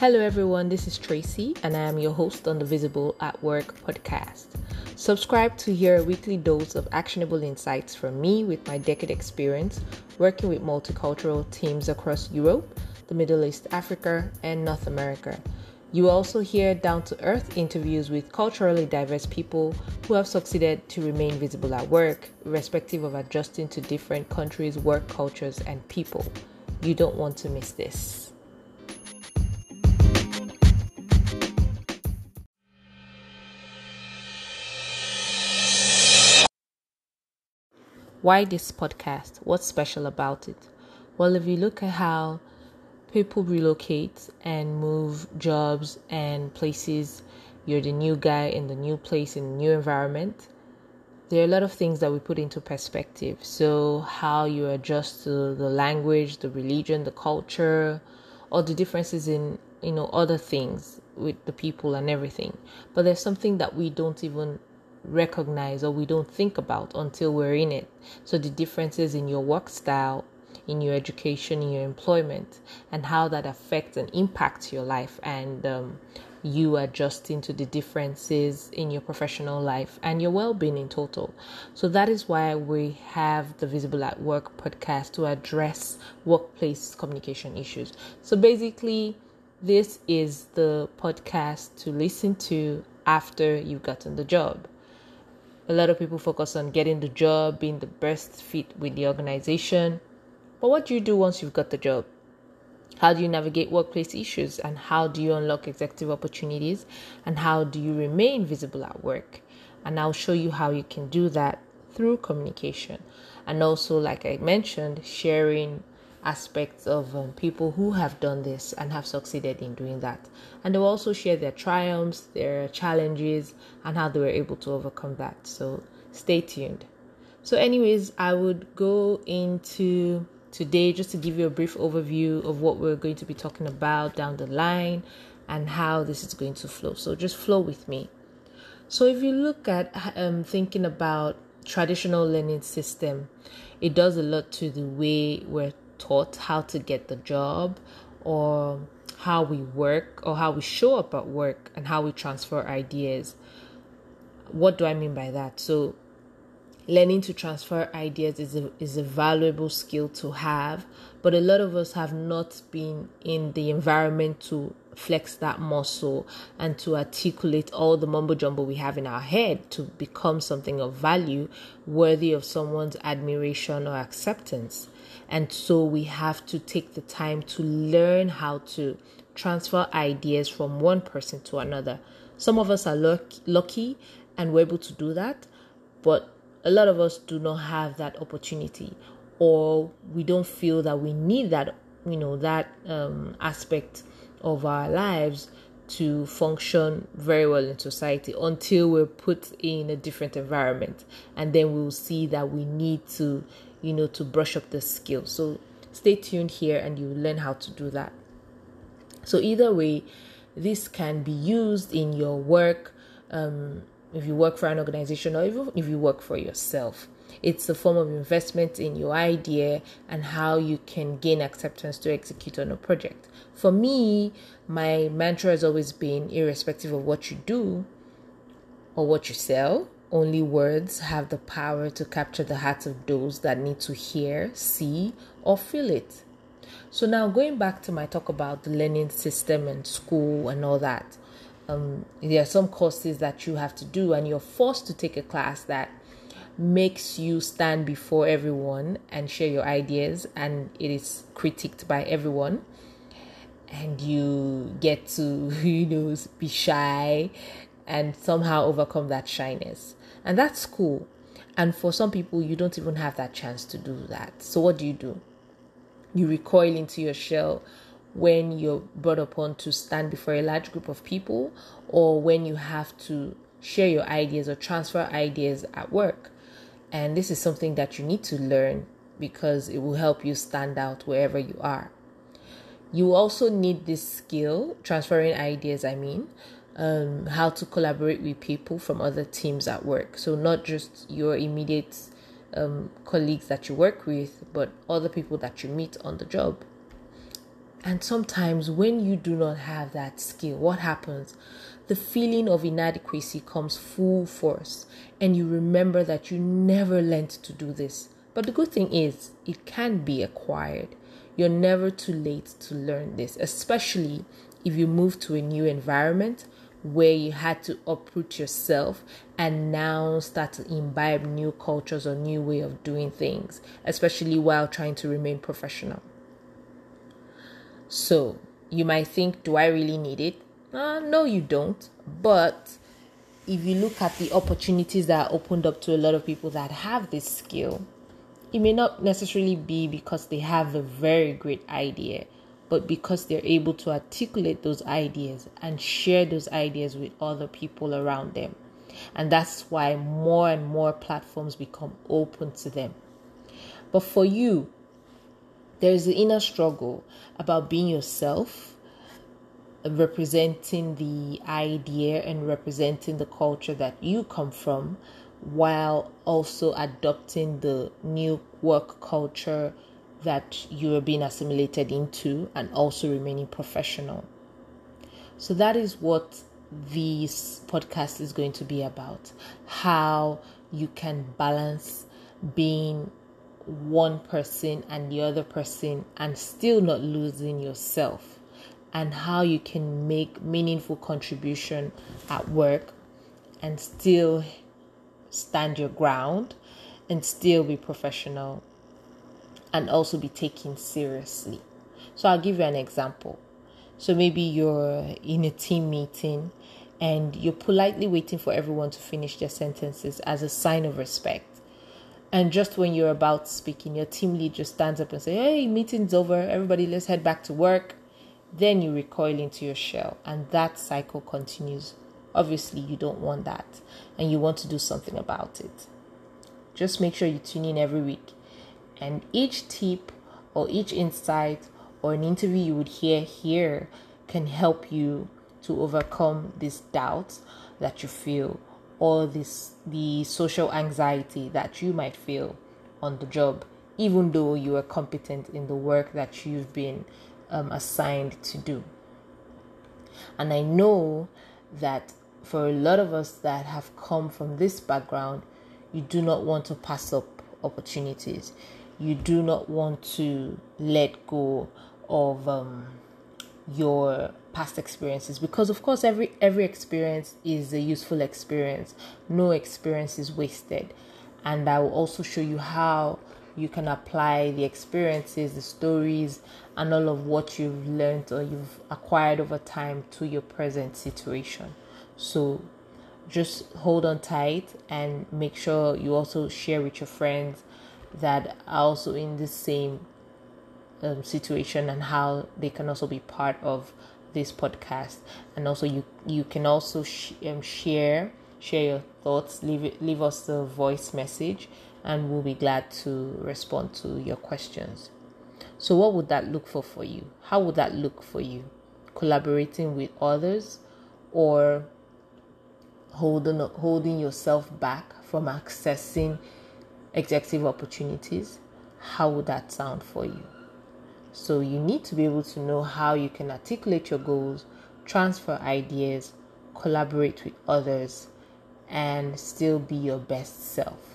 Hello, everyone. This is Tracy, and I am your host on the Visible at Work podcast. Subscribe to hear a weekly dose of actionable insights from me with my decade experience working with multicultural teams across Europe, the Middle East, Africa, and North America. You also hear down to earth interviews with culturally diverse people who have succeeded to remain visible at work, irrespective of adjusting to different countries' work cultures and people. You don't want to miss this. Why this podcast? What's special about it? Well, if you look at how people relocate and move jobs and places, you're the new guy in the new place, in the new environment. There are a lot of things that we put into perspective. So, how you adjust to the language, the religion, the culture, all the differences in, you know, other things with the people and everything. But there's something that we don't even recognize or we don't think about until we're in it. So, the differences in your work style, in your education, in your employment, and how that affects and impacts your life, and um, you adjusting to the differences in your professional life and your well being in total. So, that is why we have the Visible at Work podcast to address workplace communication issues. So, basically, this is the podcast to listen to after you've gotten the job. A lot of people focus on getting the job, being the best fit with the organization. But what do you do once you've got the job? How do you navigate workplace issues and how do you unlock executive opportunities and how do you remain visible at work? And I'll show you how you can do that through communication. And also, like I mentioned, sharing aspects of um, people who have done this and have succeeded in doing that. And they'll also share their triumphs, their challenges, and how they were able to overcome that. So stay tuned. So, anyways, I would go into today just to give you a brief overview of what we're going to be talking about down the line and how this is going to flow. So, just flow with me. So, if you look at um, thinking about traditional learning system, it does a lot to the way we're taught how to get the job or how we work or how we show up at work and how we transfer ideas. What do I mean by that? So, learning to transfer ideas is a, is a valuable skill to have, but a lot of us have not been in the environment to flex that muscle and to articulate all the mumbo jumbo we have in our head to become something of value worthy of someone's admiration or acceptance. And so we have to take the time to learn how to transfer ideas from one person to another. Some of us are luck- lucky and we're able to do that, but a lot of us do not have that opportunity or we don't feel that we need that you know that um, aspect of our lives to function very well in society until we're put in a different environment. And then we'll see that we need to you know to brush up the skill. So stay tuned here and you'll learn how to do that. So either way this can be used in your work um, if you work for an organization or even if you work for yourself it's a form of investment in your idea and how you can gain acceptance to execute on a project. For me, my mantra has always been irrespective of what you do or what you sell, only words have the power to capture the hearts of those that need to hear, see, or feel it. So, now going back to my talk about the learning system and school and all that, um, there are some courses that you have to do, and you're forced to take a class that makes you stand before everyone and share your ideas and it is critiqued by everyone. And you get to you know be shy and somehow overcome that shyness. And that's cool. And for some people you don't even have that chance to do that. So what do you do? You recoil into your shell when you're brought upon to stand before a large group of people or when you have to share your ideas or transfer ideas at work and this is something that you need to learn because it will help you stand out wherever you are. You also need this skill, transferring ideas, I mean, um, how to collaborate with people from other teams at work. So, not just your immediate um, colleagues that you work with, but other people that you meet on the job. And sometimes, when you do not have that skill, what happens? The feeling of inadequacy comes full force, and you remember that you never learned to do this. But the good thing is, it can be acquired. You're never too late to learn this, especially if you move to a new environment where you had to uproot yourself and now start to imbibe new cultures or new way of doing things, especially while trying to remain professional. So you might think, do I really need it? Uh, no, you don't. But if you look at the opportunities that are opened up to a lot of people that have this skill, it may not necessarily be because they have a very great idea, but because they're able to articulate those ideas and share those ideas with other people around them. And that's why more and more platforms become open to them. But for you, there's the inner struggle about being yourself, representing the idea and representing the culture that you come from, while also adopting the new work culture that you are being assimilated into and also remaining professional. So, that is what this podcast is going to be about how you can balance being one person and the other person and still not losing yourself and how you can make meaningful contribution at work and still stand your ground and still be professional and also be taken seriously. So I'll give you an example. So maybe you're in a team meeting and you're politely waiting for everyone to finish their sentences as a sign of respect. And just when you're about speaking, your team lead just stands up and says, Hey, meeting's over. Everybody, let's head back to work. Then you recoil into your shell, and that cycle continues. Obviously, you don't want that, and you want to do something about it. Just make sure you tune in every week. And each tip or each insight or an interview you would hear here can help you to overcome this doubt that you feel or this the social anxiety that you might feel on the job even though you are competent in the work that you've been um, assigned to do. And i know that for a lot of us that have come from this background you do not want to pass up opportunities. You do not want to let go of um, your past experiences because of course every every experience is a useful experience. No experience is wasted. And i will also show you how you can apply the experiences the stories and all of what you've learned or you've acquired over time to your present situation. So just hold on tight and make sure you also share with your friends that are also in the same um, situation and how they can also be part of this podcast. And also you you can also sh- um, share share your thoughts. Leave it leave us a voice message and we'll be glad to respond to your questions. So what would that look for for you? How would that look for you? Collaborating with others or holding holding yourself back from accessing executive opportunities? How would that sound for you? So you need to be able to know how you can articulate your goals, transfer ideas, collaborate with others, and still be your best self.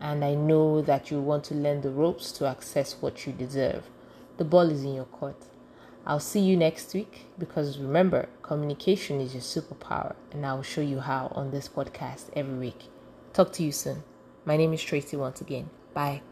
And I know that you want to learn the ropes to access what you deserve. The ball is in your court. I'll see you next week because remember, communication is your superpower, and I'll show you how on this podcast every week. Talk to you soon. My name is Tracy once again. Bye.